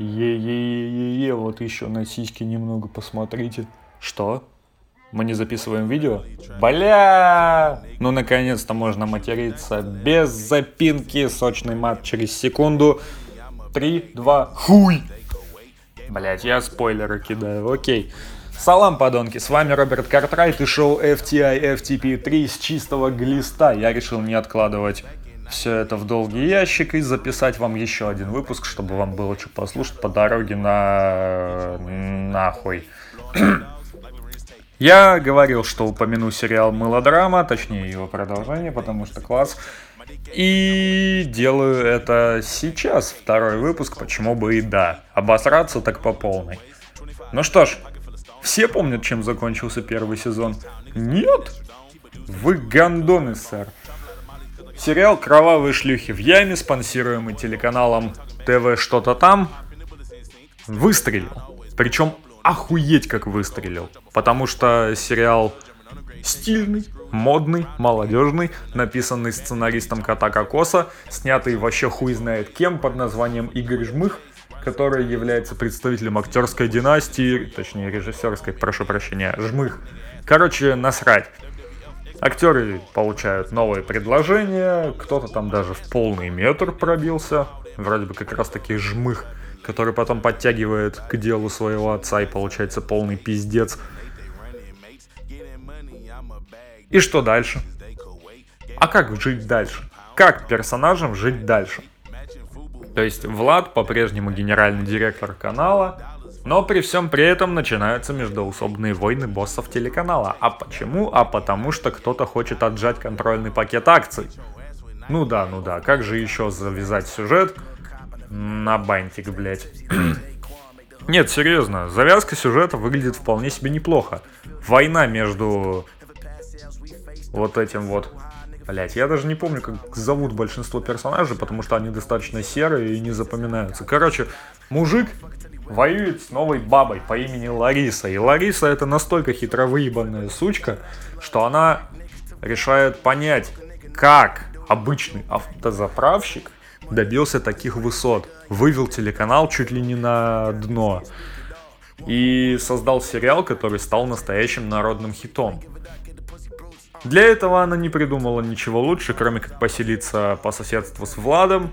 Е-е-е-е, вот еще на сиськи немного посмотрите. Что? Мы не записываем видео? Бля! Ну, наконец-то можно материться без запинки. Сочный мат через секунду. Три, два, хуй! Блять, я спойлеры кидаю, окей. Салам, подонки, с вами Роберт Картрайт и шоу FTI FTP3 с чистого глиста. Я решил не откладывать все это в долгий ящик и записать вам еще один выпуск, чтобы вам было что послушать по дороге на... нахуй. Я говорил, что упомяну сериал «Мылодрама», точнее его продолжение, потому что класс. И делаю это сейчас, второй выпуск, почему бы и да. Обосраться так по полной. Ну что ж, все помнят, чем закончился первый сезон? Нет? Вы гандоны, сэр. Сериал «Кровавые шлюхи в яме», спонсируемый телеканалом ТВ что-то там, выстрелил. Причем охуеть как выстрелил. Потому что сериал стильный, модный, молодежный, написанный сценаристом Кота Кокоса, снятый вообще хуй знает кем под названием Игорь Жмых, который является представителем актерской династии, точнее режиссерской, прошу прощения, Жмых. Короче, насрать. Актеры получают новые предложения, кто-то там даже в полный метр пробился, вроде бы как раз таки жмых, который потом подтягивает к делу своего отца и получается полный пиздец. И что дальше? А как жить дальше? Как персонажам жить дальше? То есть Влад по-прежнему генеральный директор канала, но при всем при этом начинаются междоусобные войны боссов телеканала. А почему? А потому что кто-то хочет отжать контрольный пакет акций. Ну да, ну да, как же еще завязать сюжет на бантик, блять. Нет, серьезно, завязка сюжета выглядит вполне себе неплохо. Война между вот этим вот Блять, я даже не помню, как зовут большинство персонажей, потому что они достаточно серые и не запоминаются. Короче, мужик воюет с новой бабой по имени Лариса. И Лариса это настолько хитро выебанная сучка, что она решает понять, как обычный автозаправщик добился таких высот. Вывел телеканал чуть ли не на дно. И создал сериал, который стал настоящим народным хитом. Для этого она не придумала ничего лучше, кроме как поселиться по соседству с Владом,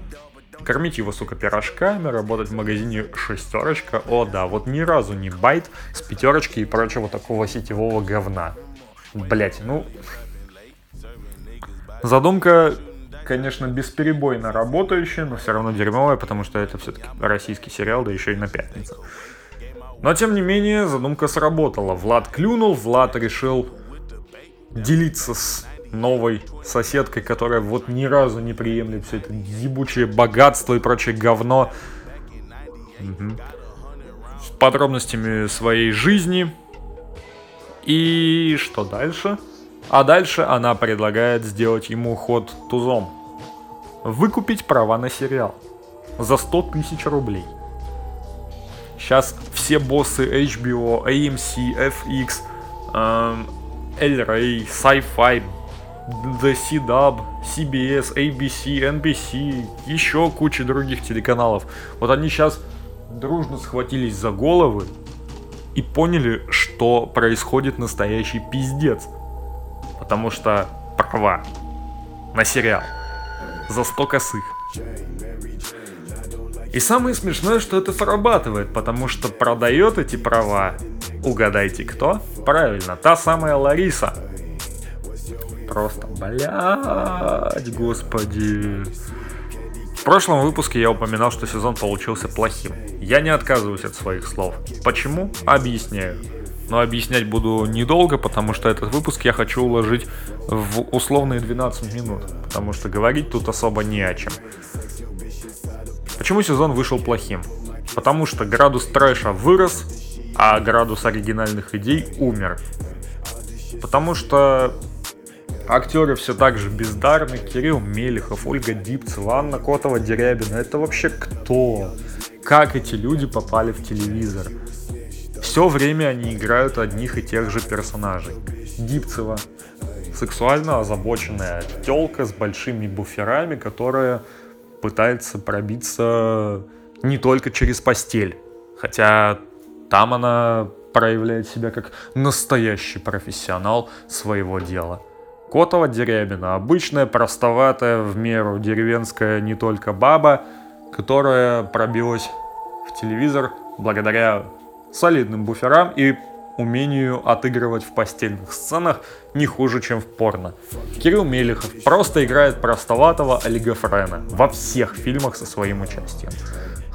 кормить его, сука, пирожками, работать в магазине шестерочка. О, да, вот ни разу не байт с пятерочки и прочего такого сетевого говна. Блять, ну... Задумка, конечно, бесперебойно работающая, но все равно дерьмовая, потому что это все-таки российский сериал, да еще и на пятницу. Но, тем не менее, задумка сработала. Влад клюнул, Влад решил делиться с новой соседкой, которая вот ни разу не приемлет все это ебучее богатство и прочее говно. Угу. С подробностями своей жизни. И что дальше? А дальше она предлагает сделать ему ход тузом. Выкупить права на сериал. За 100 тысяч рублей. Сейчас все боссы HBO, AMC, FX, эм, L-Ray, Sci-Fi, The C-Dub, CBS, ABC, NBC, еще куча других телеканалов. Вот они сейчас дружно схватились за головы и поняли, что происходит настоящий пиздец. Потому что права на сериал за 100 косых. И самое смешное, что это срабатывает, потому что продает эти права, угадайте кто? Правильно, та самая Лариса, просто, блядь, господи. В прошлом выпуске я упоминал, что сезон получился плохим. Я не отказываюсь от своих слов. Почему? Объясняю. Но объяснять буду недолго, потому что этот выпуск я хочу уложить в условные 12 минут. Потому что говорить тут особо не о чем. Почему сезон вышел плохим? Потому что градус трэша вырос, а градус оригинальных идей умер. Потому что Актеры все так же бездарны. Кирилл Мелехов, Ольга Дипцева, Анна Котова, Дерябина. Это вообще кто? Как эти люди попали в телевизор? Все время они играют одних и тех же персонажей. Дипцева, сексуально озабоченная телка с большими буферами, которая пытается пробиться не только через постель. Хотя там она проявляет себя как настоящий профессионал своего дела. Котова Дерябина, обычная, простоватая, в меру деревенская не только баба, которая пробилась в телевизор благодаря солидным буферам и умению отыгрывать в постельных сценах не хуже, чем в порно. Кирилл Мелехов просто играет простоватого олигофрена во всех фильмах со своим участием.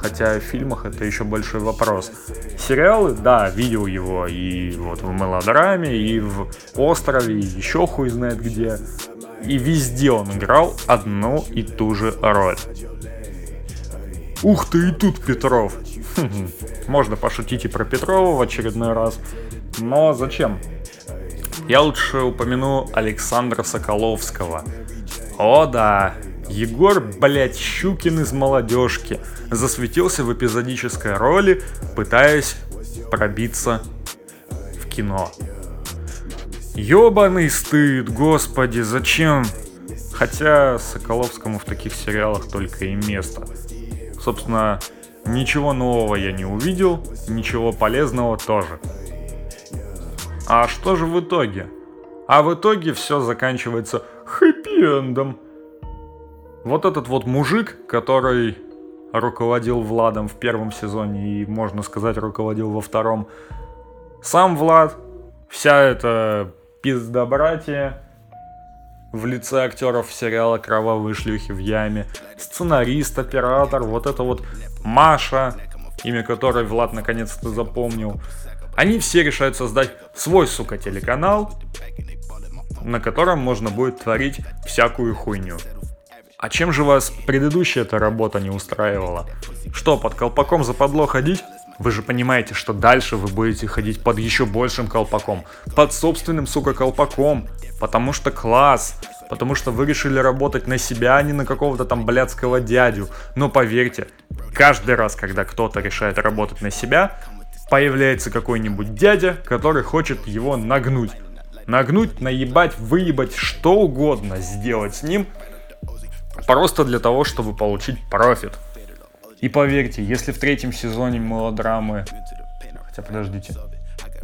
Хотя в фильмах это еще большой вопрос. Сериалы, да, видел его и вот в мелодраме, и в острове, и еще хуй знает где. И везде он играл одну и ту же роль. Ух ты, и тут Петров. Можно пошутить и про Петрова в очередной раз. Но зачем? Я лучше упомяну Александра Соколовского. О да, Егор, блять, Щукин из молодежки засветился в эпизодической роли, пытаясь пробиться в кино. Ёбаный стыд, господи, зачем? Хотя Соколовскому в таких сериалах только и место. Собственно, ничего нового я не увидел, ничего полезного тоже. А что же в итоге? А в итоге все заканчивается хэппи-эндом. Вот этот вот мужик, который руководил Владом в первом сезоне и, можно сказать, руководил во втором, сам Влад, вся эта пиздобратья в лице актеров сериала «Кровавые шлюхи в яме», сценарист, оператор, вот это вот Маша, имя которой Влад наконец-то запомнил, они все решают создать свой, сука, телеканал, на котором можно будет творить всякую хуйню. А чем же вас предыдущая эта работа не устраивала? Что, под колпаком западло ходить? Вы же понимаете, что дальше вы будете ходить под еще большим колпаком. Под собственным, сука, колпаком. Потому что класс. Потому что вы решили работать на себя, а не на какого-то там блядского дядю. Но поверьте, каждый раз, когда кто-то решает работать на себя, появляется какой-нибудь дядя, который хочет его нагнуть. Нагнуть, наебать, выебать, что угодно сделать с ним, просто для того, чтобы получить профит. И поверьте, если в третьем сезоне мелодрамы... Хотя подождите.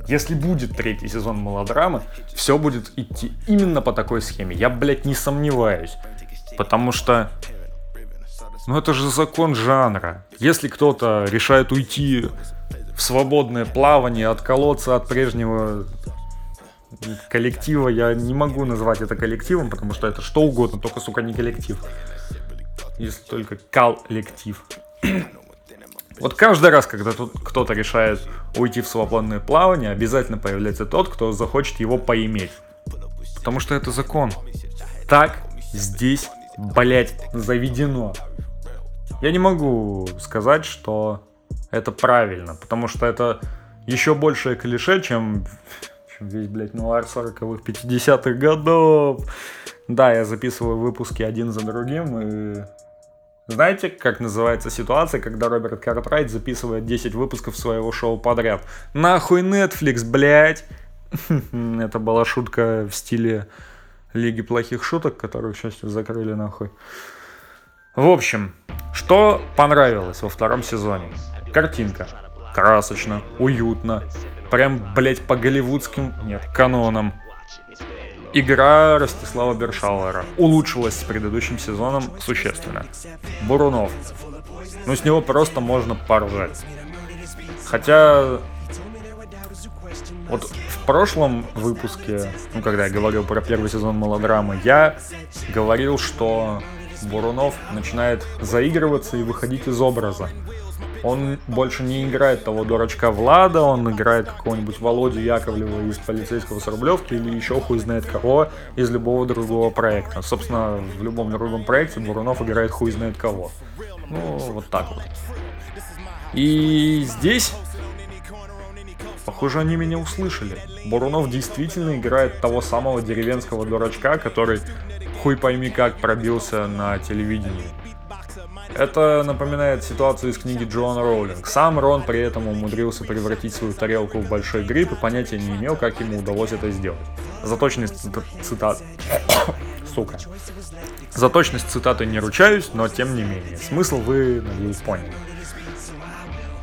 Если будет третий сезон мелодрамы, все будет идти именно по такой схеме. Я, блядь, не сомневаюсь. Потому что... Ну это же закон жанра. Если кто-то решает уйти в свободное плавание, отколоться от прежнего коллектива. Я не могу назвать это коллективом, потому что это что угодно, только, сука, не коллектив. Если только коллектив. Вот каждый раз, когда тут кто-то решает уйти в свободное плавание, обязательно появляется тот, кто захочет его поиметь. Потому что это закон. Так здесь, блять, заведено. Я не могу сказать, что это правильно, потому что это еще большее клише, чем, чем весь, блядь, нуар 40-х, 50-х годов. Да, я записываю выпуски один за другим, и знаете, как называется ситуация, когда Роберт Картрайт записывает 10 выпусков своего шоу подряд? Нахуй Netflix, блядь! Это была шутка в стиле Лиги плохих шуток, которую, к счастью, закрыли нахуй. В общем, что понравилось во втором сезоне? Картинка. Красочно, уютно. Прям, блять, по голливудским, нет, канонам. Игра Ростислава Бершауэра улучшилась с предыдущим сезоном существенно. Бурунов. Ну, с него просто можно поржать. Хотя... Вот в прошлом выпуске, ну, когда я говорил про первый сезон мелодрамы, я говорил, что Бурунов начинает заигрываться и выходить из образа. Он больше не играет того дурачка Влада, он играет какого-нибудь Володю Яковлева из полицейского с Рублевки или еще хуй знает кого из любого другого проекта. Собственно, в любом другом проекте Бурунов играет хуй знает кого. Ну, вот так вот. И здесь, похоже, они меня услышали. Бурунов действительно играет того самого деревенского дурачка, который хуй пойми как пробился на телевидении. Это напоминает ситуацию из книги Джоан Роулинг. Сам Рон при этом умудрился превратить свою тарелку в большой гриб и понятия не имел, как ему удалось это сделать. За точность цитат... Сука. За точность цитаты не ручаюсь, но тем не менее. Смысл вы, надеюсь, поняли.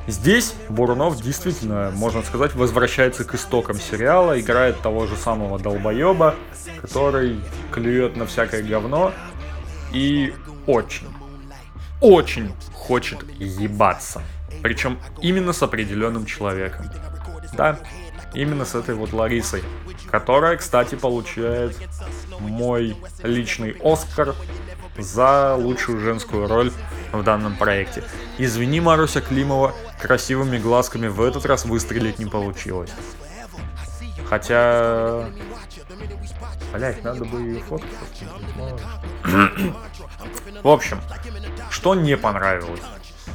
Здесь Бурунов действительно, можно сказать, возвращается к истокам сериала, играет того же самого долбоеба, который клюет на всякое говно и очень, очень хочет ебаться. Причем именно с определенным человеком. Да, именно с этой вот Ларисой, которая, кстати, получает мой личный Оскар за лучшую женскую роль в данном проекте. Извини, Маруся Климова, красивыми глазками в этот раз выстрелить не получилось. Хотя... Блять, надо бы ее фоткать. В общем, что не понравилось?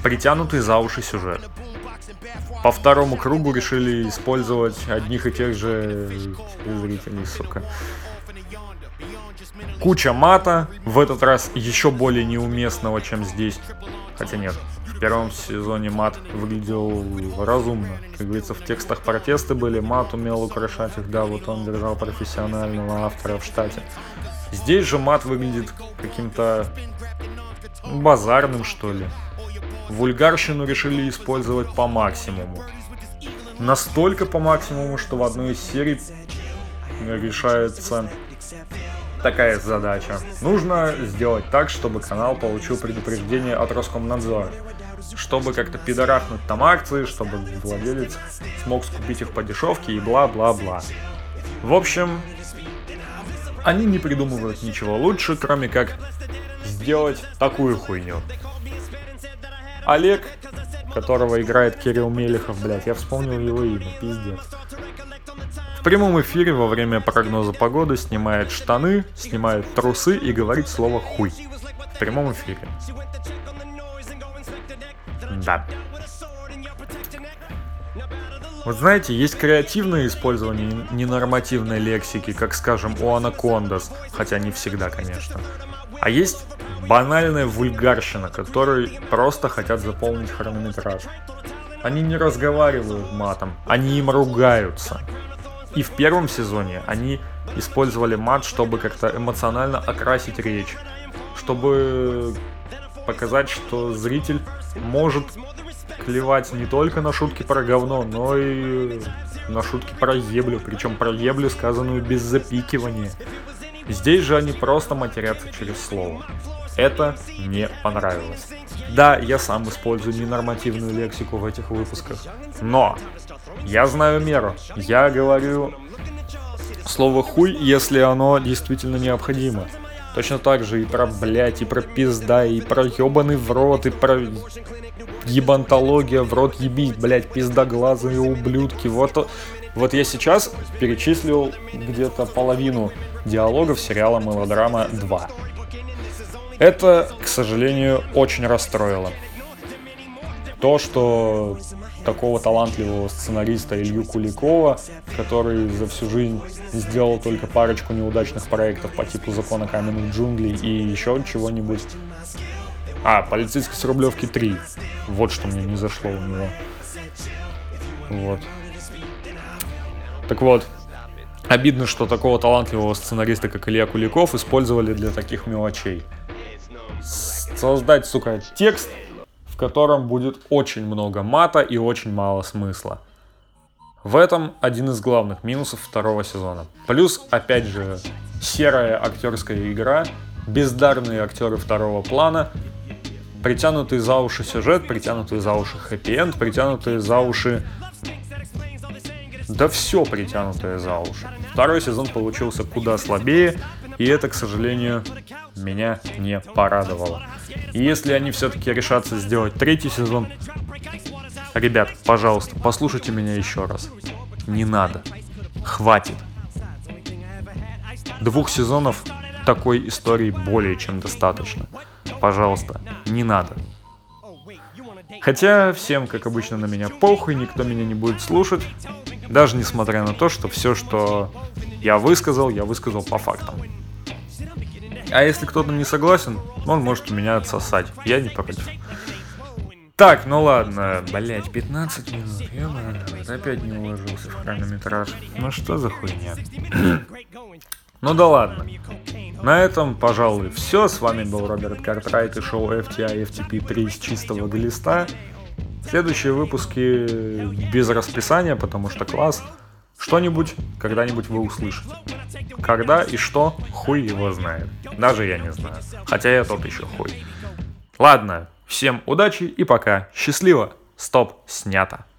Притянутый за уши сюжет. По второму кругу решили использовать одних и тех же зрителей, сука. Куча мата, в этот раз еще более неуместного, чем здесь. Хотя нет, в первом сезоне мат выглядел разумно. Как говорится, в текстах протесты были, мат умел украшать их, да, вот он держал профессионального автора в штате. Здесь же мат выглядит каким-то базарным, что ли. Вульгарщину решили использовать по максимуму. Настолько по максимуму, что в одной из серий решается такая задача. Нужно сделать так, чтобы канал получил предупреждение от Роскомнадзора. Чтобы как-то пидорахнуть там акции, чтобы владелец смог скупить их по дешевке и бла-бла-бла. В общем, они не придумывают ничего лучше, кроме как сделать такую хуйню. Олег, которого играет Кирилл Мелехов, блядь, я вспомнил его имя, пиздец. В прямом эфире во время прогноза погоды снимает штаны, снимает трусы и говорит слово «хуй». В прямом эфире. Да. Вот знаете, есть креативное использование ненормативной лексики, как, скажем, у Анакондас, хотя не всегда, конечно. А есть банальная вульгарщина, которые просто хотят заполнить хронометраж. Они не разговаривают матом, они им ругаются. И в первом сезоне они использовали мат, чтобы как-то эмоционально окрасить речь. Чтобы показать, что зритель может клевать не только на шутки про говно, но и на шутки про еблю. Причем про еблю, сказанную без запикивания. Здесь же они просто матерятся через слово. Это мне понравилось. Да, я сам использую ненормативную лексику в этих выпусках, но я знаю меру. Я говорю слово хуй, если оно действительно необходимо. Точно так же и про блять, и про пизда, и про ебаный в рот, и про ебантология, в рот ебить, блять, пиздоглазые ублюдки. Вот, вот я сейчас перечислил где-то половину диалогов сериала «Мелодрама 2». Это, к сожалению, очень расстроило. То, что такого талантливого сценариста Илью Куликова, который за всю жизнь сделал только парочку неудачных проектов по типу «Закона каменных джунглей» и еще чего-нибудь. А, «Полицейский с Рублевки 3». Вот что мне не зашло у него. Вот. Так вот, обидно, что такого талантливого сценариста, как Илья Куликов, использовали для таких мелочей создать, сука, текст, котором будет очень много мата и очень мало смысла. В этом один из главных минусов второго сезона. Плюс, опять же, серая актерская игра, бездарные актеры второго плана, притянутый за уши сюжет, притянутый за уши хэппи-энд, притянутый за уши... Да все притянутое за уши. Второй сезон получился куда слабее, и это, к сожалению, меня не порадовало. И если они все-таки решатся сделать третий сезон, ребят, пожалуйста, послушайте меня еще раз. Не надо. Хватит. Двух сезонов такой истории более чем достаточно. Пожалуйста, не надо. Хотя всем, как обычно, на меня похуй, никто меня не будет слушать. Даже несмотря на то, что все, что я высказал, я высказал по фактам. А если кто-то не согласен, он может у меня отсосать. Я не против. Так, ну ладно, блять, 15 минут, я опять не уложился в хронометраж. Ну что за хуйня? ну да ладно. На этом, пожалуй, все. С вами был Роберт Картрайт и шоу FTI FTP 3 с чистого глиста. Следующие выпуски без расписания, потому что класс. Что-нибудь когда-нибудь вы услышите. Когда и что, хуй его знает. Даже я не знаю. Хотя я тот еще хуй. Ладно, всем удачи и пока. Счастливо. Стоп, снято.